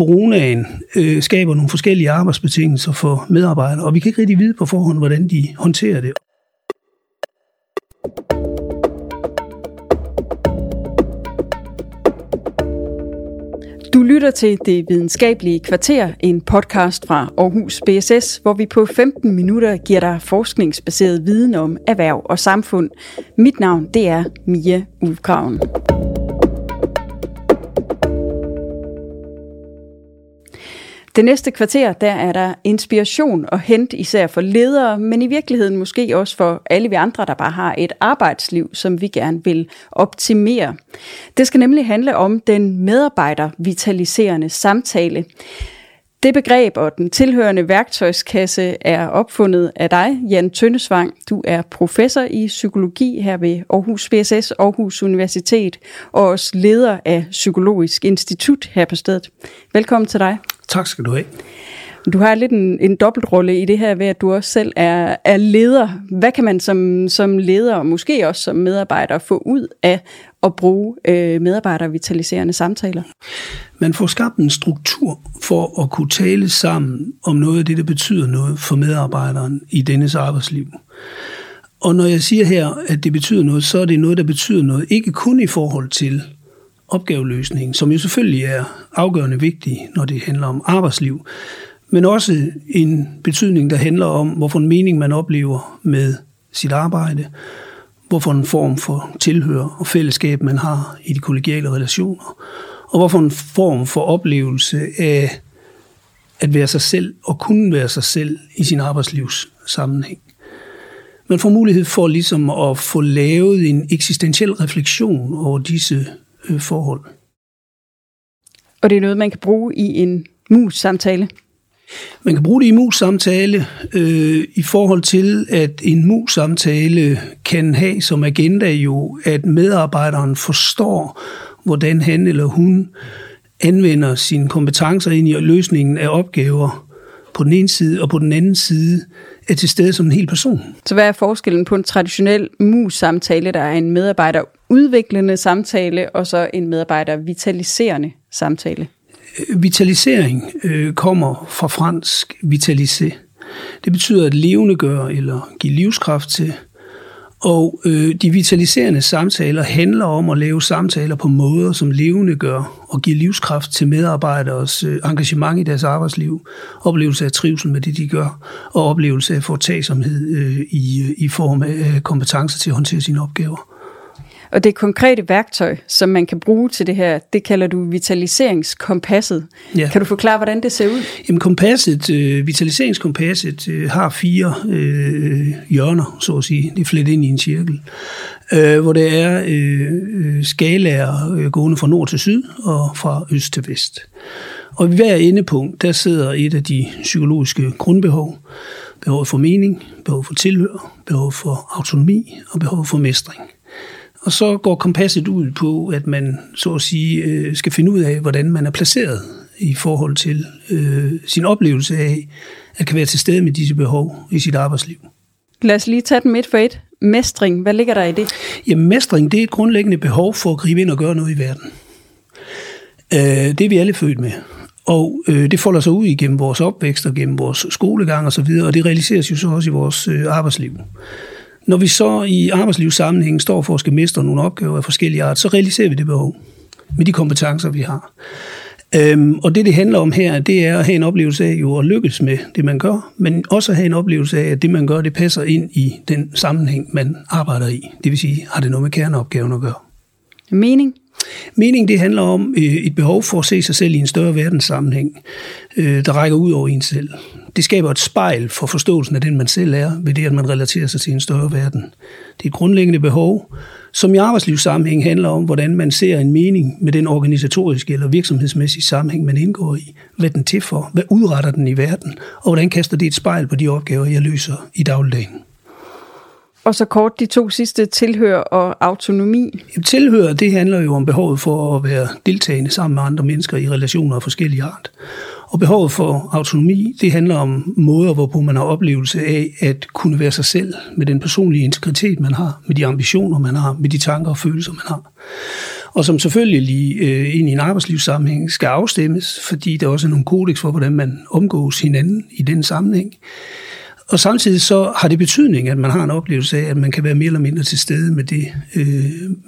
coronaen øh, skaber nogle forskellige arbejdsbetingelser for medarbejdere, og vi kan ikke rigtig vide på forhånd, hvordan de håndterer det. Du lytter til Det Videnskabelige Kvarter, en podcast fra Aarhus BSS, hvor vi på 15 minutter giver dig forskningsbaseret viden om erhverv og samfund. Mit navn det er Mia Ulfgraven. Det næste kvarter, der er der inspiration og hent især for ledere, men i virkeligheden måske også for alle vi andre, der bare har et arbejdsliv, som vi gerne vil optimere. Det skal nemlig handle om den medarbejdervitaliserende samtale. Det begreb og den tilhørende værktøjskasse er opfundet af dig, Jan Tøndesvang. Du er professor i psykologi her ved Aarhus BSS, Aarhus Universitet, og også leder af Psykologisk Institut her på stedet. Velkommen til dig. Tak skal du have. Du har lidt en, en dobbeltrolle i det her ved, at du også selv er, er leder. Hvad kan man som, som leder, og måske også som medarbejder, få ud af at bruge øh, medarbejdervitaliserende samtaler? Man får skabt en struktur for at kunne tale sammen om noget af det, der betyder noget for medarbejderen i dennes arbejdsliv. Og når jeg siger her, at det betyder noget, så er det noget, der betyder noget, ikke kun i forhold til opgaveløsning, som jo selvfølgelig er afgørende vigtig, når det handler om arbejdsliv, men også en betydning, der handler om, hvorfor en mening man oplever med sit arbejde, hvorfor en form for tilhør og fællesskab man har i de kollegiale relationer, og hvorfor en form for oplevelse af at være sig selv og kunne være sig selv i sin arbejdslivs sammenhæng. Man får mulighed for ligesom at få lavet en eksistentiel refleksion over disse øh, forhold. Og det er noget, man kan bruge i en mus-samtale? Man kan bruge det i mus-samtale øh, i forhold til, at en mus-samtale kan have som agenda jo, at medarbejderen forstår, hvordan han eller hun anvender sine kompetencer ind i løsningen af opgaver på den ene side, og på den anden side er til stede som en hel person. Så hvad er forskellen på en traditionel mus-samtale, der er en medarbejder udviklende samtale, og så en medarbejder vitaliserende samtale? Vitalisering øh, kommer fra fransk vitalisé. Det betyder at levende gøre eller give livskraft til. Og øh, de vitaliserende samtaler handler om at lave samtaler på måder, som levende gør og giver livskraft til medarbejderes øh, engagement i deres arbejdsliv, oplevelse af trivsel med det, de gør, og oplevelse af foretagsomhed øh, i, øh, i form af øh, kompetencer til at håndtere sine opgaver. Og det konkrete værktøj, som man kan bruge til det her, det kalder du vitaliseringskompasset. Ja. Kan du forklare, hvordan det ser ud? Jamen kompasset, øh, vitaliseringskompasset øh, har fire øh, hjørner, så at sige. Det er flettet ind i en cirkel. Øh, hvor det er øh, øh, skalaer øh, gående fra nord til syd og fra øst til vest. Og ved hver endepunkt, der sidder et af de psykologiske grundbehov. Behov for mening, behov for tilhør, behov for autonomi og behov for mestring. Og så går kompasset ud på, at man så at sige øh, skal finde ud af, hvordan man er placeret i forhold til øh, sin oplevelse af at kan være til stede med disse behov i sit arbejdsliv. Lad os lige tage den midt for et. Mestring, hvad ligger der i det? Jamen mestring, det er et grundlæggende behov for at gribe ind og gøre noget i verden. Øh, det er vi alle født med. Og øh, det folder sig ud igennem vores opvækst og gennem vores skolegang osv., og, så videre, og det realiseres jo så også i vores øh, arbejdsliv. Når vi så i arbejdslivssammenhæng står for at skal mestre nogle opgaver af forskellige art, så realiserer vi det behov med de kompetencer, vi har. Øhm, og det, det handler om her, det er at have en oplevelse af jo at lykkes med det, man gør, men også at have en oplevelse af, at det, man gør, det passer ind i den sammenhæng, man arbejder i. Det vil sige, har det noget med kerneopgaven at gøre. Mening? Mening, det handler om øh, et behov for at se sig selv i en større verdenssammenhæng, øh, der rækker ud over en selv. Det skaber et spejl for forståelsen af den, man selv er, ved det, at man relaterer sig til en større verden. Det er et grundlæggende behov, som i arbejdslivssammenhæng handler om, hvordan man ser en mening med den organisatoriske eller virksomhedsmæssige sammenhæng, man indgår i. Hvad den til for? Hvad udretter den i verden? Og hvordan kaster det et spejl på de opgaver, jeg løser i dagligdagen? Og så kort de to sidste, tilhør og autonomi. Tilhør, det handler jo om behovet for at være deltagende sammen med andre mennesker i relationer af forskellige art. Og behovet for autonomi, det handler om måder, hvorpå man har oplevelse af at kunne være sig selv med den personlige integritet, man har, med de ambitioner, man har, med de tanker og følelser, man har. og som selvfølgelig øh, ind i en arbejdslivssammenhæng skal afstemmes, fordi der også er nogle kodex for, hvordan man omgås hinanden i den sammenhæng. Og samtidig så har det betydning, at man har en oplevelse af, at man kan være mere eller mindre til stede med det, øh,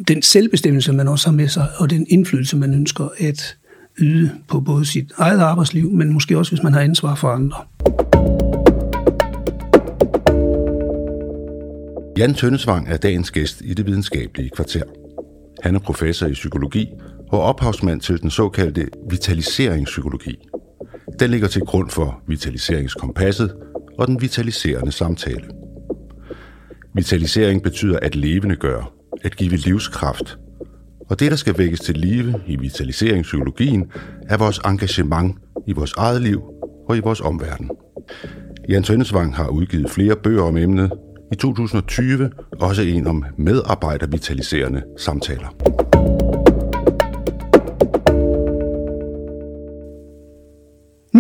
den selvbestemmelse, man også har med sig, og den indflydelse, man ønsker at yde på både sit eget arbejdsliv, men måske også, hvis man har ansvar for andre. Jan Tønnesvang er dagens gæst i det videnskabelige kvarter. Han er professor i psykologi og ophavsmand til den såkaldte vitaliseringspsykologi. Den ligger til grund for vitaliseringskompasset og den vitaliserende samtale. Vitalisering betyder at levende gøre, at give livskraft. Og det, der skal vækkes til live i vitaliseringspsykologien, er vores engagement i vores eget liv og i vores omverden. Jan Tøndesvang har udgivet flere bøger om emnet, i 2020 også en om medarbejdervitaliserende samtaler.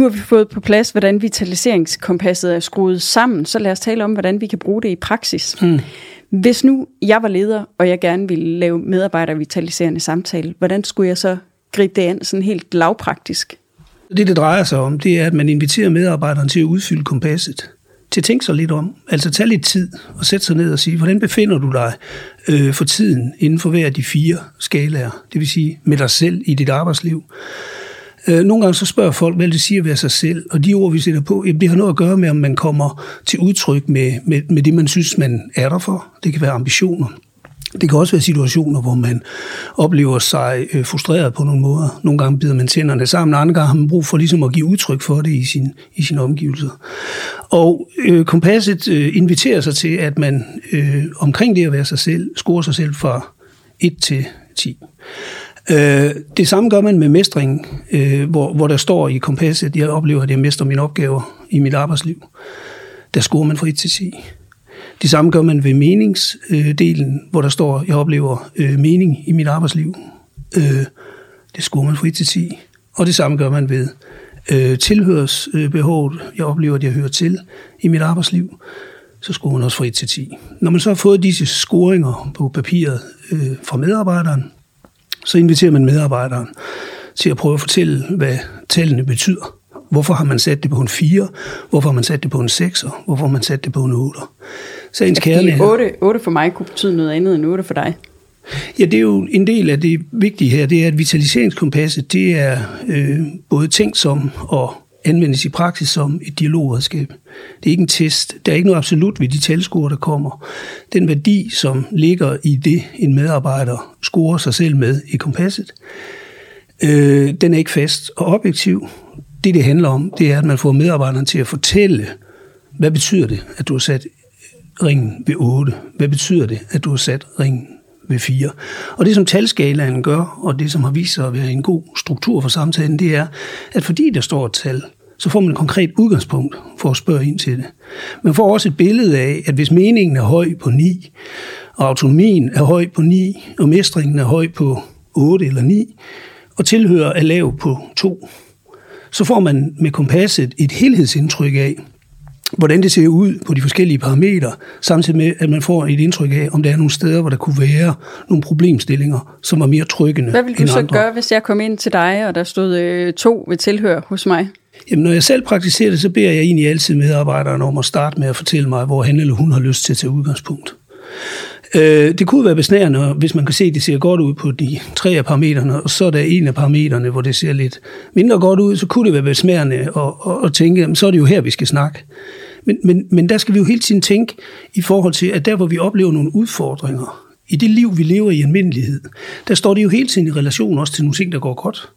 Nu har vi fået på plads, hvordan vitaliseringskompasset er skruet sammen, så lad os tale om, hvordan vi kan bruge det i praksis. Mm. Hvis nu jeg var leder, og jeg gerne ville lave medarbejdervitaliserende samtale, hvordan skulle jeg så gribe det an sådan helt lavpraktisk? Det, det drejer sig om, det er, at man inviterer medarbejderen til at udfylde kompasset til at tænke sig lidt om. Altså tage lidt tid og sætte sig ned og sige, hvordan befinder du dig øh, for tiden inden for hver af de fire skalaer, det vil sige med dig selv i dit arbejdsliv. Øh, nogle gange så spørger folk, hvad det siger ved sig selv, og de ord, vi sætter på, jamen, det har noget at gøre med, om man kommer til udtryk med, med, med det, man synes, man er der for. Det kan være ambitioner, det kan også være situationer, hvor man oplever sig øh, frustreret på nogle måder. Nogle gange bider man tænderne sammen, og andre gange har man brug for ligesom at give udtryk for det i sin, i sin omgivelser. Og øh, kompasset øh, inviterer sig til, at man øh, omkring det at være sig selv, scorer sig selv fra 1 til 10. Øh, det samme gør man med mestring, øh, hvor, hvor der står i kompasset, jeg oplever, at jeg mestrer mine opgaver i mit arbejdsliv. Der scorer man fra 1 til 10. Det samme gør man ved meningsdelen, hvor der står, jeg oplever øh, mening i mit arbejdsliv. Øh, det scorer man fra 1 til 10. Og det samme gør man ved øh, tilhørsbehovet. Jeg oplever, at jeg hører til i mit arbejdsliv. Så scorer man også fra 1 til 10. Når man så har fået disse scoringer på papiret øh, fra medarbejderen, så inviterer man medarbejderen til at prøve at fortælle, hvad tallene betyder. Hvorfor har man sat det på en 4? Hvorfor har man sat det på en 6? Hvorfor har man sat det på en 8? Så ens kerne 8, 8 for mig kunne betyde noget andet end 8 for dig. Ja, det er jo en del af det vigtige her, det er, at vitaliseringskompasset, det er øh, både tænkt som og anvendes i praksis som et dialogredskab. Det er ikke en test. Der er ikke noget absolut ved de talscore, der kommer. Den værdi, som ligger i det, en medarbejder scorer sig selv med i kompasset, øh, den er ikke fast og objektiv. Det, det handler om, det er, at man får medarbejderen til at fortælle, hvad betyder det, at du har sat ringen ved 8? Hvad betyder det, at du har sat ringen ved 4? Og det, som talskalaen gør, og det, som har vist sig at være en god struktur for samtalen, det er, at fordi der står et tal, så får man et konkret udgangspunkt for at spørge ind til det. Man får også et billede af, at hvis meningen er høj på 9, og autonomien er høj på 9, og mestringen er høj på 8 eller 9, og tilhører er lav på 2, så får man med kompasset et helhedsindtryk af, hvordan det ser ud på de forskellige parametre, samtidig med, at man får et indtryk af, om der er nogle steder, hvor der kunne være nogle problemstillinger, som er mere tryggende Hvad vil du så andre. gøre, hvis jeg kom ind til dig, og der stod øh, to ved tilhør hos mig? Jamen, når jeg selv praktiserer det, så beder jeg egentlig altid medarbejderne om at starte med at fortælle mig, hvor han eller hun har lyst til at tage udgangspunkt. Øh, det kunne være besnærende, hvis man kan se, at det ser godt ud på de tre af parametrene, og så er der en af parametrene, hvor det ser lidt mindre godt ud, så kunne det være besnærende at, at, at tænke, at så er det jo her, vi skal snakke. Men, men, men der skal vi jo hele tiden tænke i forhold til, at der, hvor vi oplever nogle udfordringer, i det liv, vi lever i almindelighed, der står det jo hele tiden i relation også til nogle ting, der går godt.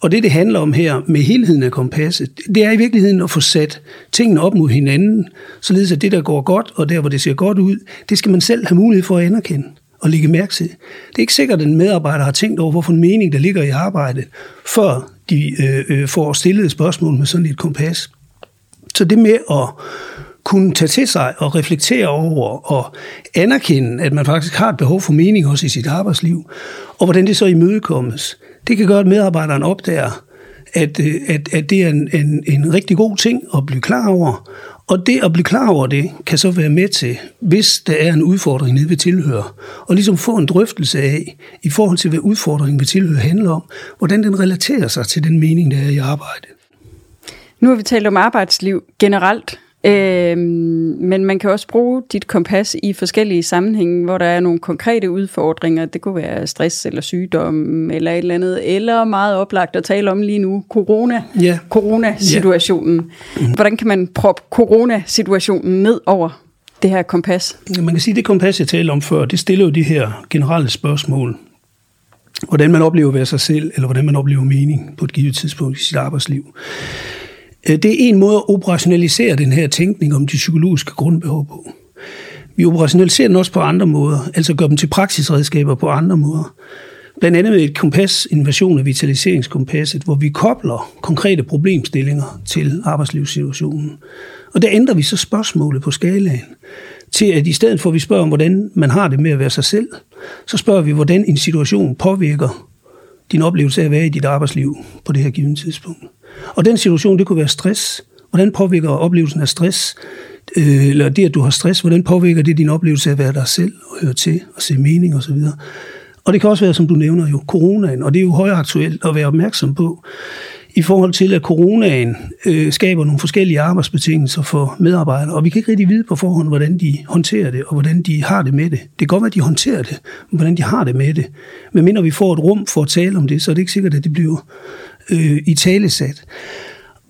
Og det, det handler om her med helheden af kompasset, det er i virkeligheden at få sat tingene op mod hinanden, således at det, der går godt, og der, hvor det ser godt ud, det skal man selv have mulighed for at anerkende og lægge mærke til. Det er ikke sikkert, at en medarbejder har tænkt over, hvorfor en mening, der ligger i arbejdet, før de øh, øh, får stillet et spørgsmål med sådan et kompas. Så det med at kunne tage til sig og reflektere over og anerkende, at man faktisk har et behov for mening også i sit arbejdsliv, og hvordan det så imødekommes, det kan gøre, at medarbejderen opdager, at, øh, at, at det er en, en, en rigtig god ting at blive klar over, Og det at blive klar over det, kan så være med til, hvis der er en udfordring nede ved tilhører, og ligesom få en drøftelse af, i forhold til hvad udfordringen ved tilhører handler om, hvordan den relaterer sig til den mening, der er i arbejdet. Nu har vi talt om arbejdsliv generelt, øh, men man kan også bruge dit kompas i forskellige sammenhænge, hvor der er nogle konkrete udfordringer. Det kunne være stress eller sygdom eller et eller andet, eller meget oplagt at tale om lige nu, corona, Ja. coronasituationen. Hvordan kan man proppe coronasituationen ned over det her kompas? Man kan sige, at det kompas, jeg talte om før, det stiller jo de her generelle spørgsmål. Hvordan man oplever være sig selv, eller hvordan man oplever mening på et givet tidspunkt i sit arbejdsliv. Øh, det er en måde at operationalisere den her tænkning om de psykologiske grundbehov på. Vi operationaliserer den også på andre måder, altså gør dem til praksisredskaber på andre måder. Blandt andet med et kompas, en version af vitaliseringskompasset, hvor vi kobler konkrete problemstillinger til arbejdslivssituationen. Og der ændrer vi så spørgsmålet på skalaen til, at i stedet for at vi spørger om, hvordan man har det med at være sig selv, så spørger vi, hvordan en situation påvirker din oplevelse af at være i dit arbejdsliv på det her givende tidspunkt. Og den situation, det kunne være stress. Hvordan påvirker oplevelsen af stress, øh, eller det, at du har stress, hvordan påvirker det din oplevelse af at være dig selv og høre til og se mening osv.? Og det kan også være, som du nævner jo, coronaen, og det er jo højere aktuelt at være opmærksom på, i forhold til, at coronaen øh, skaber nogle forskellige arbejdsbetingelser for medarbejdere, og vi kan ikke rigtig vide på forhånd, hvordan de håndterer det, og hvordan de har det med det. Det kan godt være, at de håndterer det, men hvordan de har det med det. Men mindre vi får et rum for at tale om det, så er det ikke sikkert, at det bliver øh, i talesat.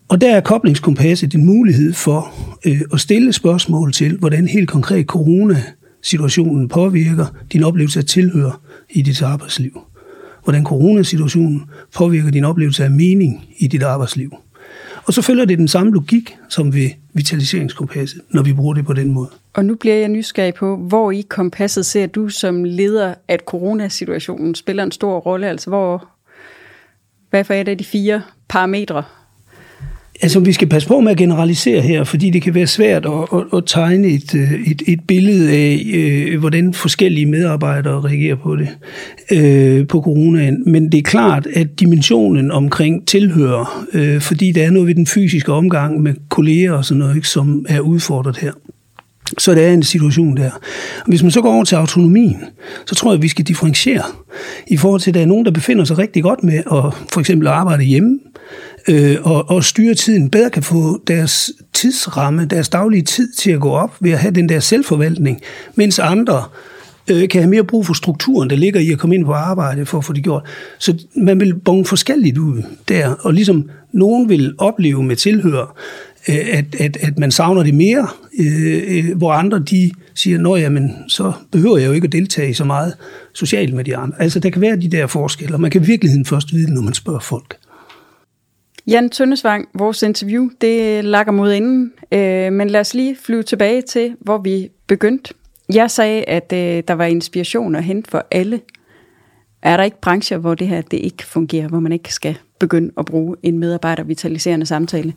Og der er koblingskompasset en mulighed for øh, at stille spørgsmål til, hvordan helt konkret coronasituationen påvirker din oplevelse af tilhør i dit arbejdsliv. Hvordan coronasituationen påvirker din oplevelse af mening i dit arbejdsliv. Og så følger det den samme logik som ved vitaliseringskompasset, når vi bruger det på den måde. Og nu bliver jeg nysgerrig på, hvor i kompasset ser du som leder, at coronasituationen spiller en stor rolle? Altså hvor, hvad for et af de fire parametre? Altså, vi skal passe på med at generalisere her, fordi det kan være svært at, at, at tegne et, øh, et, et billede af, øh, hvordan forskellige medarbejdere reagerer på det, øh, på coronaen. Men det er klart, at dimensionen omkring tilhører, øh, fordi der er noget ved den fysiske omgang med kolleger og sådan noget, ikke, som er udfordret her. Så det er en situation der. Hvis man så går over til autonomien, så tror jeg, at vi skal differentiere i forhold til, at der er nogen, der befinder sig rigtig godt med at for eksempel arbejde hjemme, øh, og, og styre tiden bedre kan få deres tidsramme, deres daglige tid til at gå op ved at have den der selvforvaltning, mens andre øh, kan have mere brug for strukturen, der ligger i at komme ind på arbejde for at få det gjort. Så man vil bonge forskelligt ud der, og ligesom nogen vil opleve med tilhør, Øh, at, at, at man savner det mere, øh, øh, hvor andre de siger, nå jamen, så behøver jeg jo ikke at deltage i så meget socialt med de andre. Altså der kan være de der forskelle, og man kan i virkeligheden først vide, når man spørger folk. Jan Tøndesvang, vores interview, det lakker mod inden, øh, men lad os lige flyve tilbage til, hvor vi begyndte. Jeg sagde, at øh, der var inspiration at hente for alle. Er der ikke brancher, hvor det her det ikke fungerer, hvor man ikke skal begynde at bruge en medarbejdervitaliserende samtale?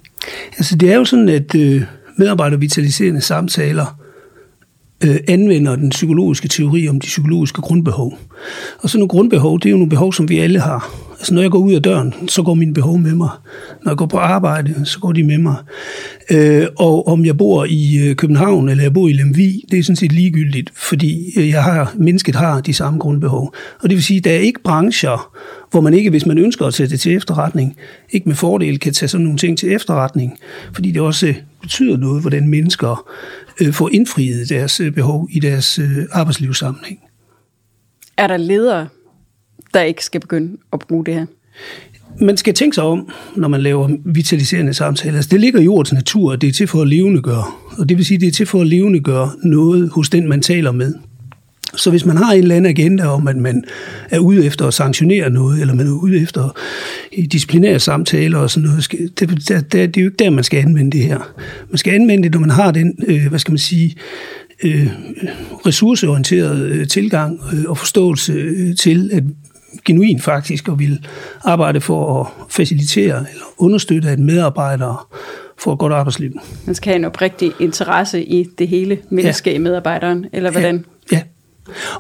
Altså det er jo sådan, at øh, medarbejdervitaliserende samtaler øh, anvender den psykologiske teori om de psykologiske grundbehov. Og sådan nogle grundbehov, det er jo nogle behov, som vi alle har. Altså når jeg går ud af døren, så går mine behov med mig. Når jeg går på arbejde, så går de med mig. Øh, og om jeg bor i øh, København eller jeg bor i Lemvi, det er sådan set ligegyldigt, fordi øh, jeg har, mennesket har de samme grundbehov. Og det vil sige, at der er ikke brancher, hvor man ikke, hvis man ønsker at tage det til efterretning, ikke med fordel kan tage sådan nogle ting til efterretning, fordi det også øh, betyder noget, hvordan mennesker øh, får indfriet deres behov i deres øh, arbejdslivssammenhæng. Er der ledere, der ikke skal begynde at bruge det her? Man skal tænke sig om, når man laver vitaliserende samtaler. Altså, det ligger i ordets natur, at det er til for at levendegøre. Og det vil sige, at det er til for at levendegøre noget hos den, man taler med. Så hvis man har en eller anden agenda om, at man er ude efter at sanktionere noget, eller man er ude efter disciplinære samtaler og sådan noget, det, det, det, det er jo ikke der, man skal anvende det her. Man skal anvende det, når man har den, øh, hvad skal man sige, øh, ressourceorienteret øh, tilgang øh, og forståelse øh, til, at genuint faktisk og vil arbejde for at facilitere eller understøtte, at medarbejdere får et godt arbejdsliv. Man skal have en oprigtig interesse i det hele menneske ja. i medarbejderen, eller hvordan? Ja. ja.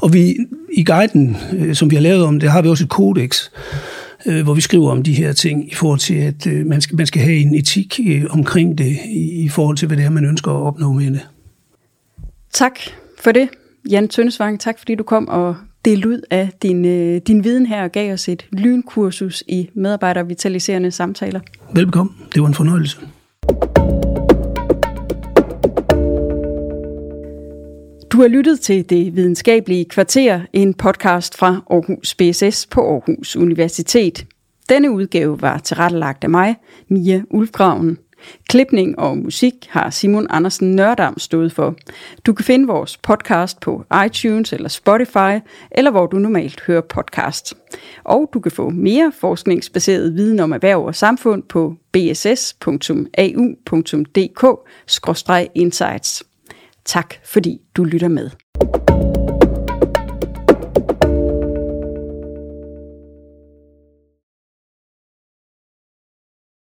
Og vi i guiden, øh, som vi har lavet om det, har vi også et kodex, øh, hvor vi skriver om de her ting i forhold til, at øh, man, skal, man skal have en etik øh, omkring det i, i forhold til, hvad det er, man ønsker at opnå med det. Tak for det, Jan Tønnesvang. Tak fordi du kom og delte ud af din, øh, din viden her og gav os et lynkursus i medarbejdervitaliserende samtaler. Velbekomme. Det var en fornøjelse. Du har lyttet til Det Videnskabelige Kvarter, en podcast fra Aarhus BSS på Aarhus Universitet. Denne udgave var tilrettelagt af mig, Mia Ulfgraven. Klipning og musik har Simon Andersen Nørdam stået for. Du kan finde vores podcast på iTunes eller Spotify, eller hvor du normalt hører podcast. Og du kan få mere forskningsbaseret viden om erhverv og samfund på bss.au.dk-insights. Tak fordi du lytter med.